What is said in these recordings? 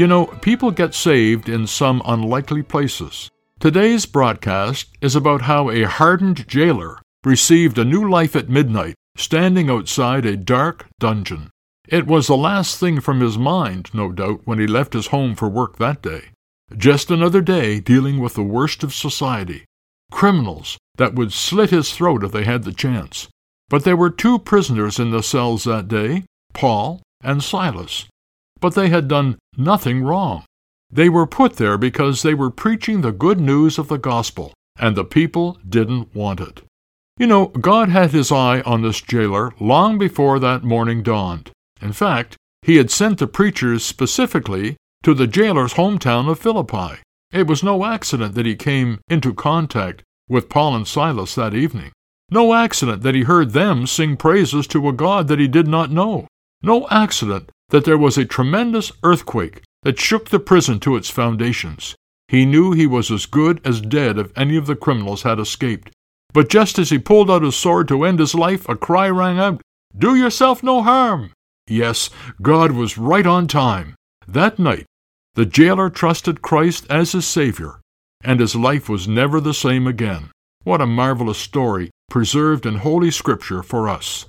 You know, people get saved in some unlikely places. Today's broadcast is about how a hardened jailer received a new life at midnight, standing outside a dark dungeon. It was the last thing from his mind, no doubt, when he left his home for work that day. Just another day dealing with the worst of society criminals that would slit his throat if they had the chance. But there were two prisoners in the cells that day Paul and Silas but they had done nothing wrong. They were put there because they were preaching the good news of the gospel, and the people didn't want it. You know, God had his eye on this jailer long before that morning dawned. In fact, he had sent the preachers specifically to the jailer's hometown of Philippi. It was no accident that he came into contact with Paul and Silas that evening. No accident that he heard them sing praises to a God that he did not know. No accident that there was a tremendous earthquake that shook the prison to its foundations. He knew he was as good as dead if any of the criminals had escaped. But just as he pulled out his sword to end his life, a cry rang out, Do yourself no harm! Yes, God was right on time. That night, the jailer trusted Christ as his Savior, and his life was never the same again. What a marvelous story preserved in Holy Scripture for us.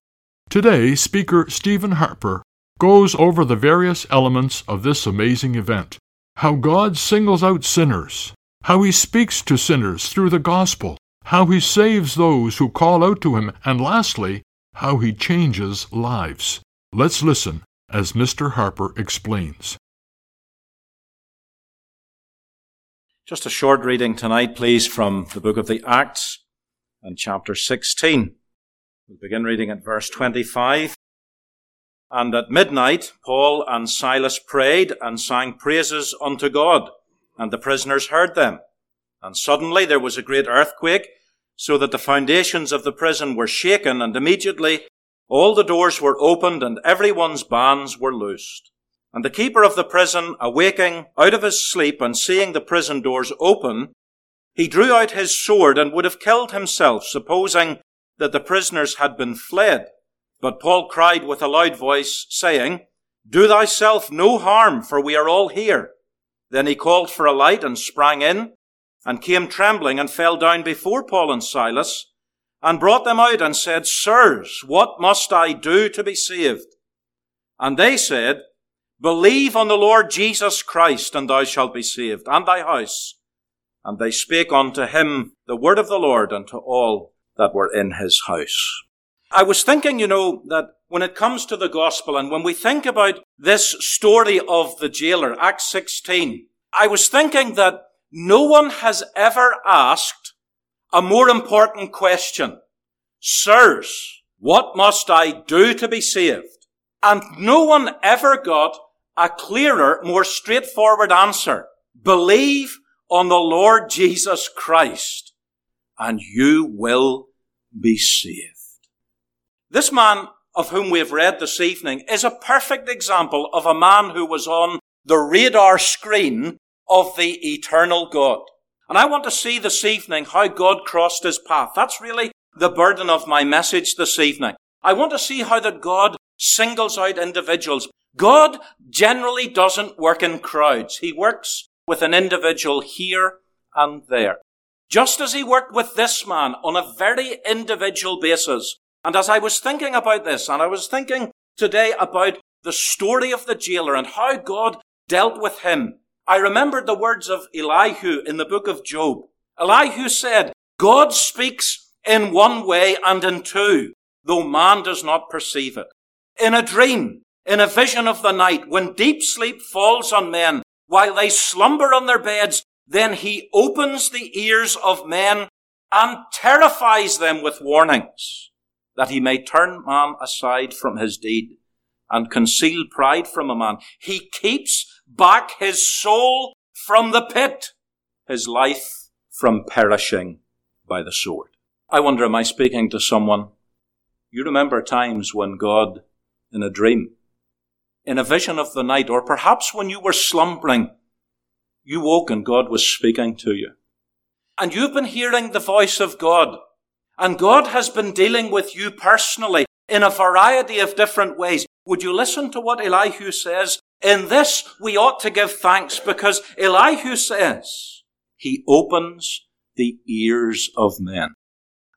Today, speaker Stephen Harper goes over the various elements of this amazing event how God singles out sinners, how he speaks to sinners through the gospel, how he saves those who call out to him, and lastly, how he changes lives. Let's listen as Mr. Harper explains. Just a short reading tonight, please, from the book of the Acts and chapter 16. We'll begin reading at verse 25. And at midnight, Paul and Silas prayed and sang praises unto God, and the prisoners heard them. And suddenly there was a great earthquake, so that the foundations of the prison were shaken, and immediately all the doors were opened, and everyone's bands were loosed. And the keeper of the prison, awaking out of his sleep and seeing the prison doors open, he drew out his sword and would have killed himself, supposing that the prisoners had been fled. But Paul cried with a loud voice, saying, Do thyself no harm, for we are all here. Then he called for a light and sprang in, and came trembling and fell down before Paul and Silas, and brought them out and said, Sirs, what must I do to be saved? And they said, Believe on the Lord Jesus Christ, and thou shalt be saved, and thy house. And they spake unto him the word of the Lord unto all that were in his house. I was thinking, you know, that when it comes to the gospel and when we think about this story of the jailer, Acts 16, I was thinking that no one has ever asked a more important question. Sirs, what must I do to be saved? And no one ever got a clearer, more straightforward answer. Believe on the Lord Jesus Christ and you will be saved. This man of whom we have read this evening is a perfect example of a man who was on the radar screen of the eternal God. And I want to see this evening how God crossed his path. That's really the burden of my message this evening. I want to see how that God singles out individuals. God generally doesn't work in crowds. He works with an individual here and there. Just as he worked with this man on a very individual basis, and as I was thinking about this, and I was thinking today about the story of the jailer and how God dealt with him, I remembered the words of Elihu in the book of Job. Elihu said, God speaks in one way and in two, though man does not perceive it. In a dream, in a vision of the night, when deep sleep falls on men, while they slumber on their beds, then he opens the ears of men and terrifies them with warnings, that he may turn man aside from his deed and conceal pride from a man. He keeps back his soul from the pit, his life from perishing by the sword. I wonder, am I speaking to someone? You remember times when God, in a dream, in a vision of the night, or perhaps when you were slumbering, you woke and God was speaking to you. And you've been hearing the voice of God. And God has been dealing with you personally in a variety of different ways. Would you listen to what Elihu says? In this we ought to give thanks because Elihu says, He opens the ears of men.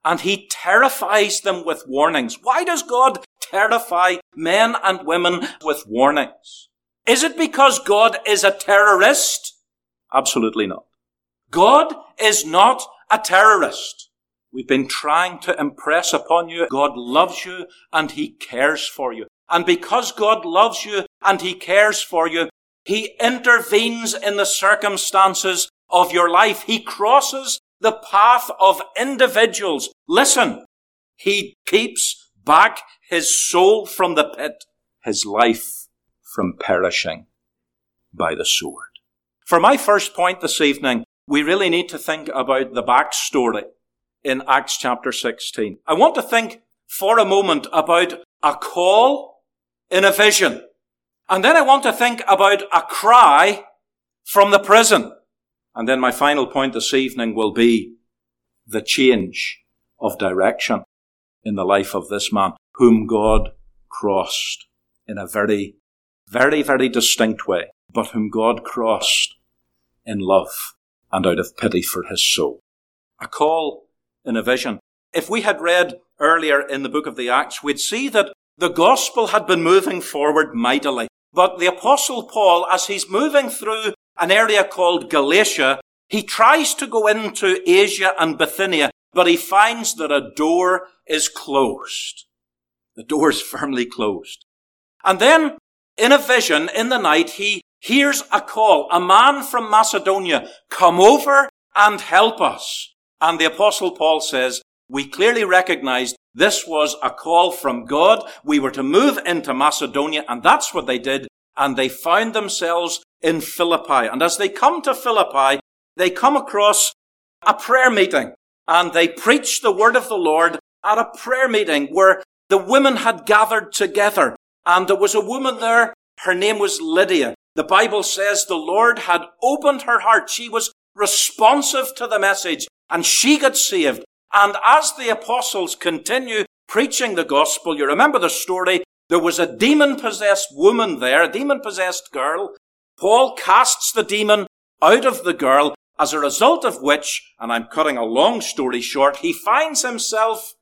And he terrifies them with warnings. Why does God terrify men and women with warnings? Is it because God is a terrorist? Absolutely not. God is not a terrorist. We've been trying to impress upon you God loves you and He cares for you. And because God loves you and He cares for you, He intervenes in the circumstances of your life. He crosses the path of individuals. Listen, He keeps back His soul from the pit, His life from perishing by the sword. For my first point this evening, we really need to think about the backstory in Acts chapter 16. I want to think for a moment about a call in a vision. And then I want to think about a cry from the prison. And then my final point this evening will be the change of direction in the life of this man, whom God crossed in a very, very, very distinct way, but whom God crossed in love and out of pity for his soul. A call in a vision. If we had read earlier in the book of the Acts, we'd see that the gospel had been moving forward mightily. But the apostle Paul, as he's moving through an area called Galatia, he tries to go into Asia and Bithynia, but he finds that a door is closed. The door is firmly closed. And then, in a vision, in the night, he hears a call, a man from Macedonia, come over and help us. And the apostle Paul says, we clearly recognized this was a call from God. We were to move into Macedonia, and that's what they did. And they found themselves in Philippi. And as they come to Philippi, they come across a prayer meeting and they preach the word of the Lord at a prayer meeting where the women had gathered together. And there was a woman there. Her name was Lydia. The Bible says the Lord had opened her heart. She was responsive to the message and she got saved. And as the apostles continue preaching the gospel, you remember the story, there was a demon possessed woman there, a demon possessed girl. Paul casts the demon out of the girl, as a result of which, and I'm cutting a long story short, he finds himself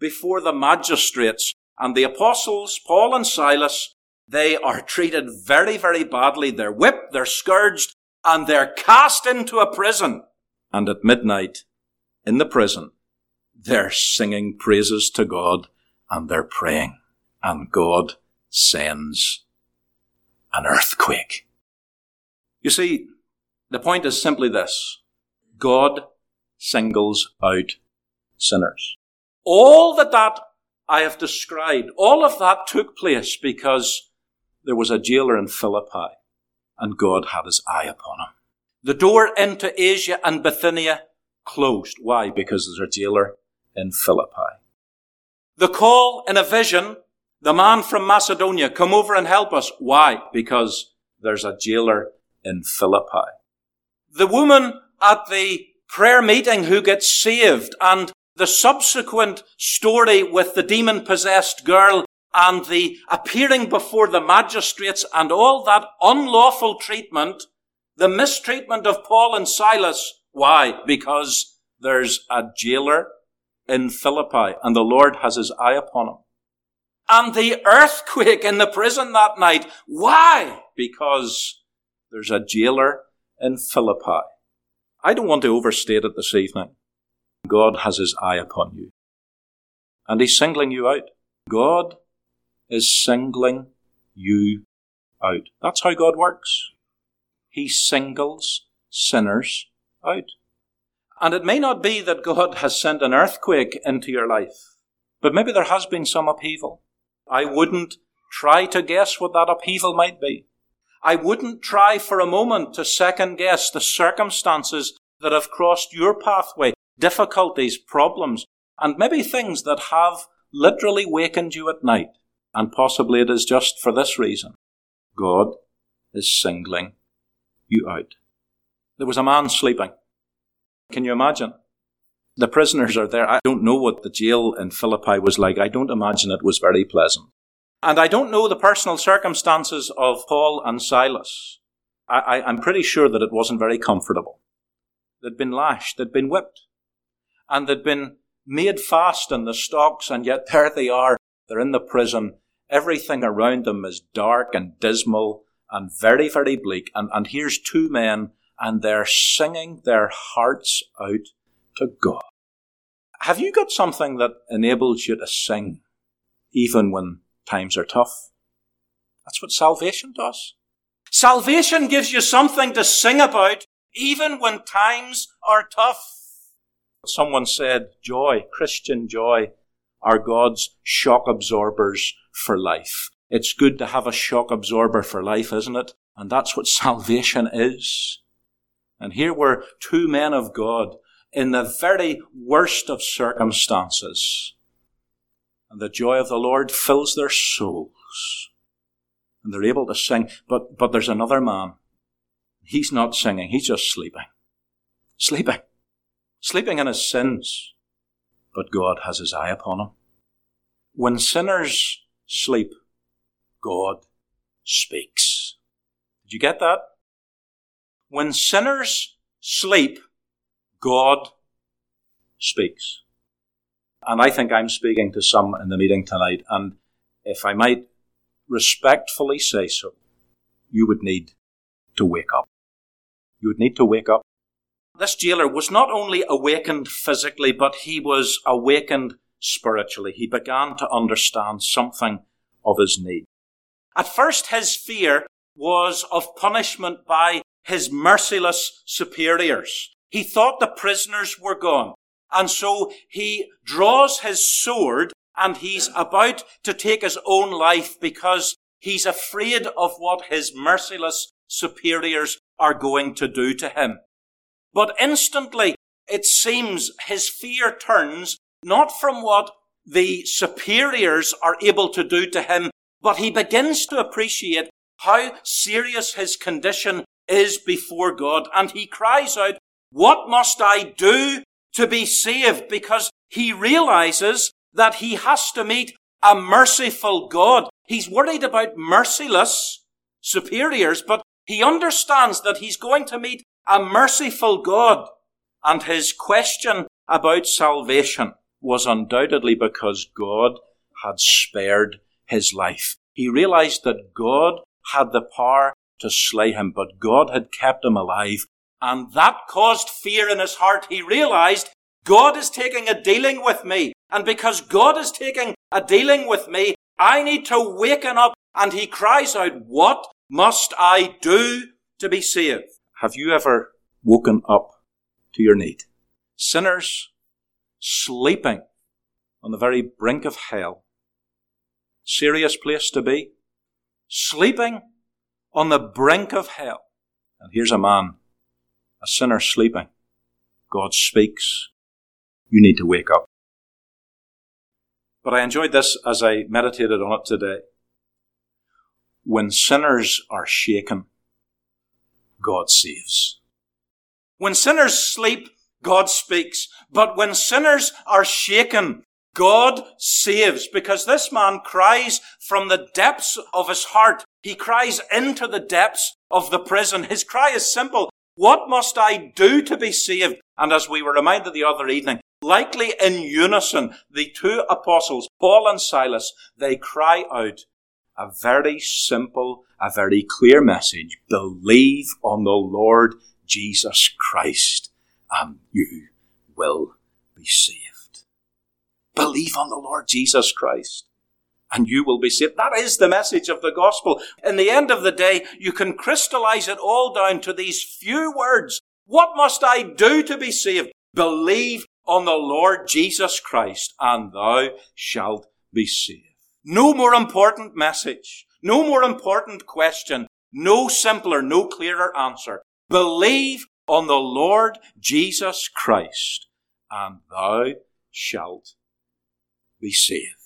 before the magistrates and the apostles, Paul and Silas, they are treated very, very badly. They're whipped, they're scourged, and they're cast into a prison. And at midnight, in the prison, they're singing praises to God and they're praying. And God sends an earthquake. You see, the point is simply this. God singles out sinners. All that that I have described, all of that took place because there was a jailer in Philippi, and God had his eye upon him. The door into Asia and Bithynia closed. Why? Because there's a jailer in Philippi. The call in a vision, the man from Macedonia, come over and help us. Why? Because there's a jailer in Philippi. The woman at the prayer meeting who gets saved and the subsequent story with the demon possessed girl and the appearing before the magistrates and all that unlawful treatment, the mistreatment of Paul and Silas. Why? Because there's a jailer in Philippi and the Lord has his eye upon him. And the earthquake in the prison that night. Why? Because there's a jailer in Philippi. I don't want to overstate it this evening. God has his eye upon you. And he's singling you out. God is singling you out. That's how God works. He singles sinners out. And it may not be that God has sent an earthquake into your life, but maybe there has been some upheaval. I wouldn't try to guess what that upheaval might be. I wouldn't try for a moment to second guess the circumstances that have crossed your pathway, difficulties, problems, and maybe things that have literally wakened you at night. And possibly it is just for this reason. God is singling you out. There was a man sleeping. Can you imagine? The prisoners are there. I don't know what the jail in Philippi was like. I don't imagine it was very pleasant. And I don't know the personal circumstances of Paul and Silas. I, am pretty sure that it wasn't very comfortable. They'd been lashed, they'd been whipped, and they'd been made fast in the stocks, and yet there they are. They're in the prison. Everything around them is dark and dismal and very, very bleak. And, and here's two men, and they're singing their hearts out to God. Have you got something that enables you to sing even when times are tough. That's what salvation does. Salvation gives you something to sing about even when times are tough. Someone said, joy, Christian joy, are God's shock absorbers for life. It's good to have a shock absorber for life, isn't it? And that's what salvation is. And here were two men of God in the very worst of circumstances and the joy of the Lord fills their souls. And they're able to sing. But, but there's another man. He's not singing, he's just sleeping. Sleeping. Sleeping in his sins. But God has his eye upon him. When sinners sleep, God speaks. Did you get that? When sinners sleep, God speaks. And I think I'm speaking to some in the meeting tonight. And if I might respectfully say so, you would need to wake up. You would need to wake up. This jailer was not only awakened physically, but he was awakened spiritually. He began to understand something of his need. At first, his fear was of punishment by his merciless superiors. He thought the prisoners were gone. And so he draws his sword and he's about to take his own life because he's afraid of what his merciless superiors are going to do to him. But instantly, it seems his fear turns not from what the superiors are able to do to him, but he begins to appreciate how serious his condition is before God. And he cries out, What must I do to be saved because he realizes that he has to meet a merciful God. He's worried about merciless superiors, but he understands that he's going to meet a merciful God. And his question about salvation was undoubtedly because God had spared his life. He realized that God had the power to slay him, but God had kept him alive and that caused fear in his heart. He realized God is taking a dealing with me. And because God is taking a dealing with me, I need to waken up. And he cries out, what must I do to be saved? Have you ever woken up to your need? Sinners sleeping on the very brink of hell. Serious place to be. Sleeping on the brink of hell. And here's a man a sinner sleeping. God speaks. You need to wake up. But I enjoyed this as I meditated on it today. When sinners are shaken, God saves. When sinners sleep, God speaks. But when sinners are shaken, God saves because this man cries from the depths of his heart. He cries into the depths of the prison. His cry is simple. What must I do to be saved? And as we were reminded the other evening, likely in unison, the two apostles, Paul and Silas, they cry out a very simple, a very clear message. Believe on the Lord Jesus Christ and you will be saved. Believe on the Lord Jesus Christ and you will be saved. That is the message of the gospel. In the end of the day, you can crystallize it all down to these few words. What must I do to be saved? Believe on the Lord Jesus Christ and thou shalt be saved. No more important message. No more important question. No simpler, no clearer answer. Believe on the Lord Jesus Christ and thou shalt be saved.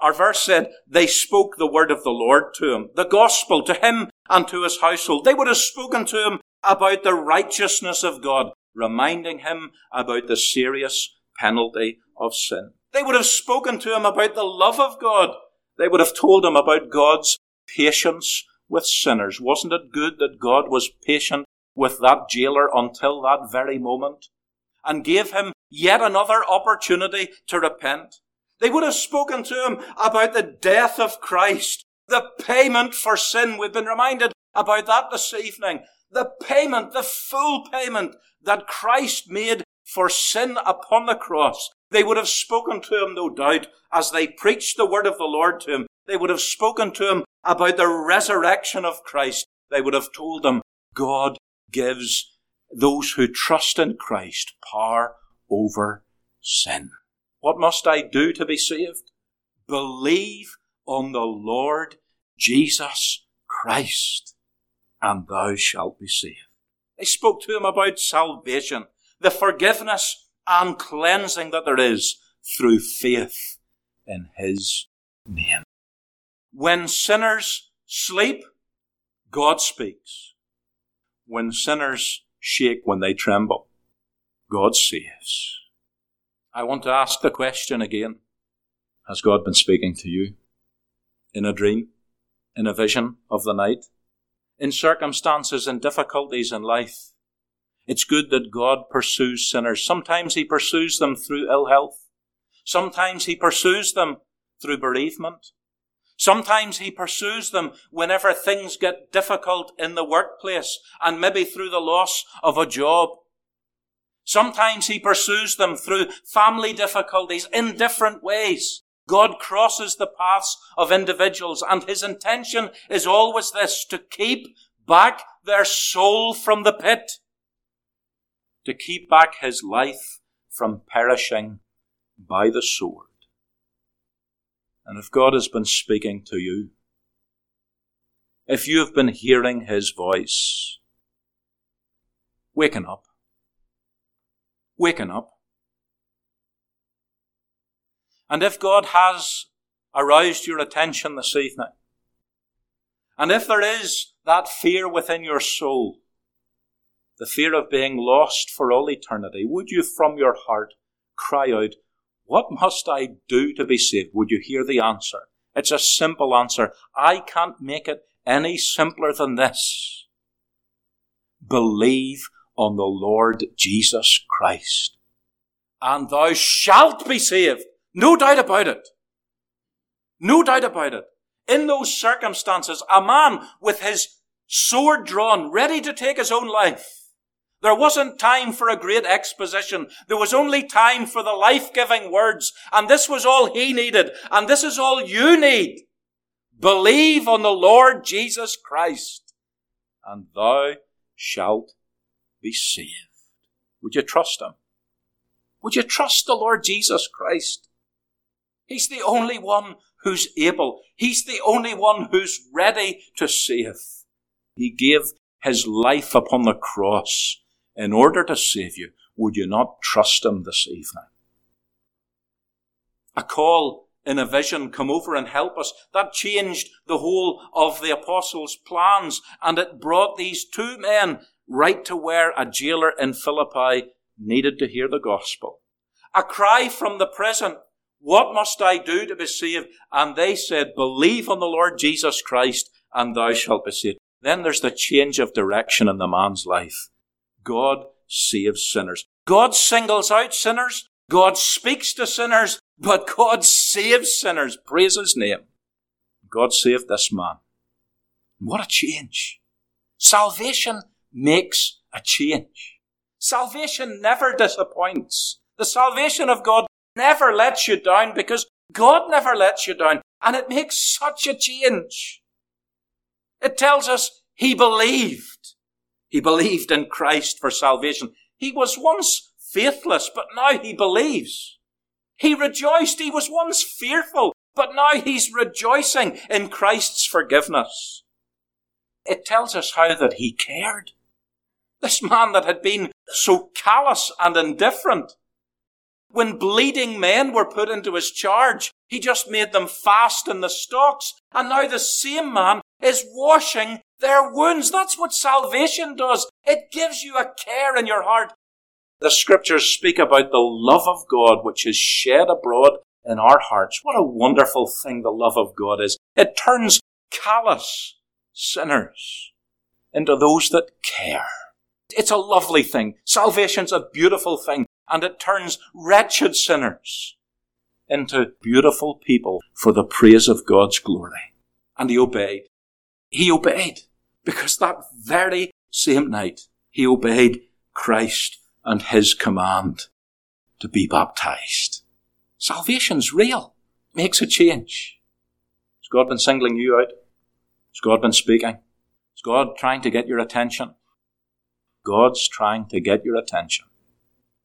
Our verse said they spoke the word of the Lord to him, the gospel to him and to his household. They would have spoken to him about the righteousness of God, reminding him about the serious penalty of sin. They would have spoken to him about the love of God. They would have told him about God's patience with sinners. Wasn't it good that God was patient with that jailer until that very moment and gave him yet another opportunity to repent? They would have spoken to him about the death of Christ, the payment for sin. We've been reminded about that this evening. The payment, the full payment that Christ made for sin upon the cross. They would have spoken to him, no doubt, as they preached the word of the Lord to him. They would have spoken to him about the resurrection of Christ. They would have told him, God gives those who trust in Christ power over sin. What must I do to be saved? Believe on the Lord Jesus Christ, and thou shalt be saved. They spoke to him about salvation, the forgiveness and cleansing that there is through faith in his name. When sinners sleep, God speaks. When sinners shake when they tremble, God saves. I want to ask the question again. Has God been speaking to you? In a dream? In a vision of the night? In circumstances and difficulties in life? It's good that God pursues sinners. Sometimes He pursues them through ill health. Sometimes He pursues them through bereavement. Sometimes He pursues them whenever things get difficult in the workplace and maybe through the loss of a job Sometimes he pursues them through family difficulties in different ways. God crosses the paths of individuals and his intention is always this, to keep back their soul from the pit. To keep back his life from perishing by the sword. And if God has been speaking to you, if you have been hearing his voice, waken up waken up. And if God has aroused your attention this evening, and if there is that fear within your soul, the fear of being lost for all eternity, would you from your heart cry out, What must I do to be saved? Would you hear the answer? It's a simple answer. I can't make it any simpler than this. Believe on the Lord Jesus Christ. And thou shalt be saved. No doubt about it. No doubt about it. In those circumstances, a man with his sword drawn, ready to take his own life. There wasn't time for a great exposition. There was only time for the life-giving words. And this was all he needed. And this is all you need. Believe on the Lord Jesus Christ, and thou shalt be saved. Would you trust Him? Would you trust the Lord Jesus Christ? He's the only one who's able. He's the only one who's ready to save. He gave His life upon the cross in order to save you. Would you not trust Him this evening? A call in a vision, come over and help us. That changed the whole of the apostles' plans and it brought these two men right to where a jailer in Philippi needed to hear the gospel. A cry from the prison, What must I do to be saved? And they said, Believe on the Lord Jesus Christ and thou shalt be saved. Then there's the change of direction in the man's life. God saves sinners. God singles out sinners. God speaks to sinners, but God saves sinners. Praise his name. God saved this man. What a change. Salvation makes a change. Salvation never disappoints. The salvation of God never lets you down because God never lets you down. And it makes such a change. It tells us he believed. He believed in Christ for salvation. He was once faithless, but now he believes. He rejoiced. He was once fearful, but now he's rejoicing in Christ's forgiveness. It tells us how that he cared. This man that had been so callous and indifferent. When bleeding men were put into his charge, he just made them fast in the stocks. And now the same man is washing their wounds. That's what salvation does. It gives you a care in your heart. The scriptures speak about the love of God which is shed abroad in our hearts. What a wonderful thing the love of God is. It turns callous sinners into those that care. It's a lovely thing. Salvation's a beautiful thing. And it turns wretched sinners into beautiful people for the praise of God's glory. And he obeyed. He obeyed because that very same night he obeyed Christ and his command to be baptized. Salvation's real. Makes a change. Has God been singling you out? Has God been speaking? Is God trying to get your attention? God's trying to get your attention.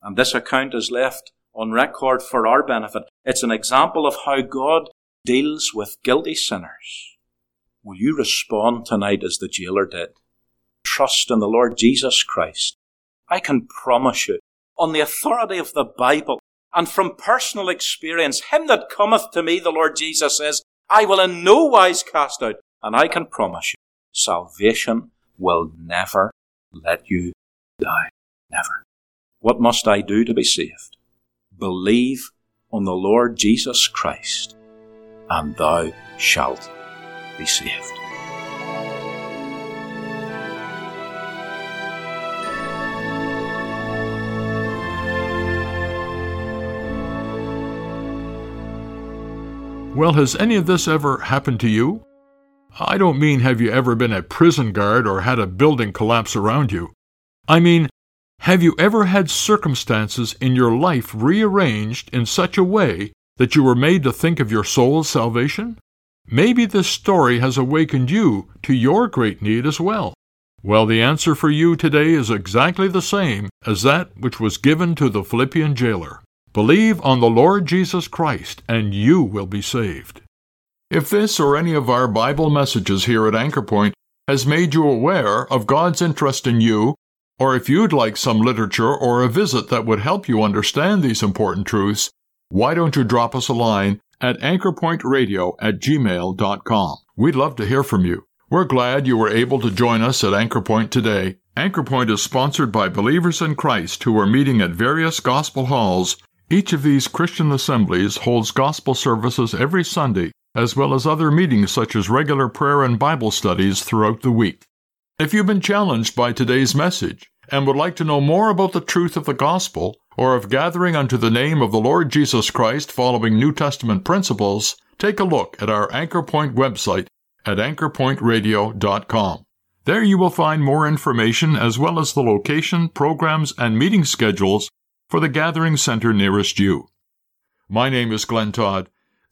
And this account is left on record for our benefit. It's an example of how God deals with guilty sinners. Will you respond tonight as the jailer did? Trust in the Lord Jesus Christ. I can promise you, on the authority of the Bible and from personal experience, him that cometh to me, the Lord Jesus says, I will in no wise cast out. And I can promise you, salvation will never let you die. Never. What must I do to be saved? Believe on the Lord Jesus Christ, and thou shalt be saved. Well, has any of this ever happened to you? I don't mean have you ever been a prison guard or had a building collapse around you. I mean, have you ever had circumstances in your life rearranged in such a way that you were made to think of your soul's salvation? Maybe this story has awakened you to your great need as well. Well, the answer for you today is exactly the same as that which was given to the Philippian jailer. Believe on the Lord Jesus Christ, and you will be saved. If this or any of our Bible messages here at Anchor Point has made you aware of God's interest in you, or if you'd like some literature or a visit that would help you understand these important truths, why don't you drop us a line at anchorpointradio at gmail.com. We'd love to hear from you. We're glad you were able to join us at Anchor Point today. Anchor Point is sponsored by believers in Christ who are meeting at various gospel halls. Each of these Christian assemblies holds gospel services every Sunday as well as other meetings such as regular prayer and Bible studies throughout the week. If you've been challenged by today's message and would like to know more about the truth of the gospel, or of gathering unto the name of the Lord Jesus Christ following New Testament principles, take a look at our Anchor Point website at anchorpointradio.com. There you will find more information as well as the location, programs, and meeting schedules for the gathering center nearest you. My name is Glenn Todd.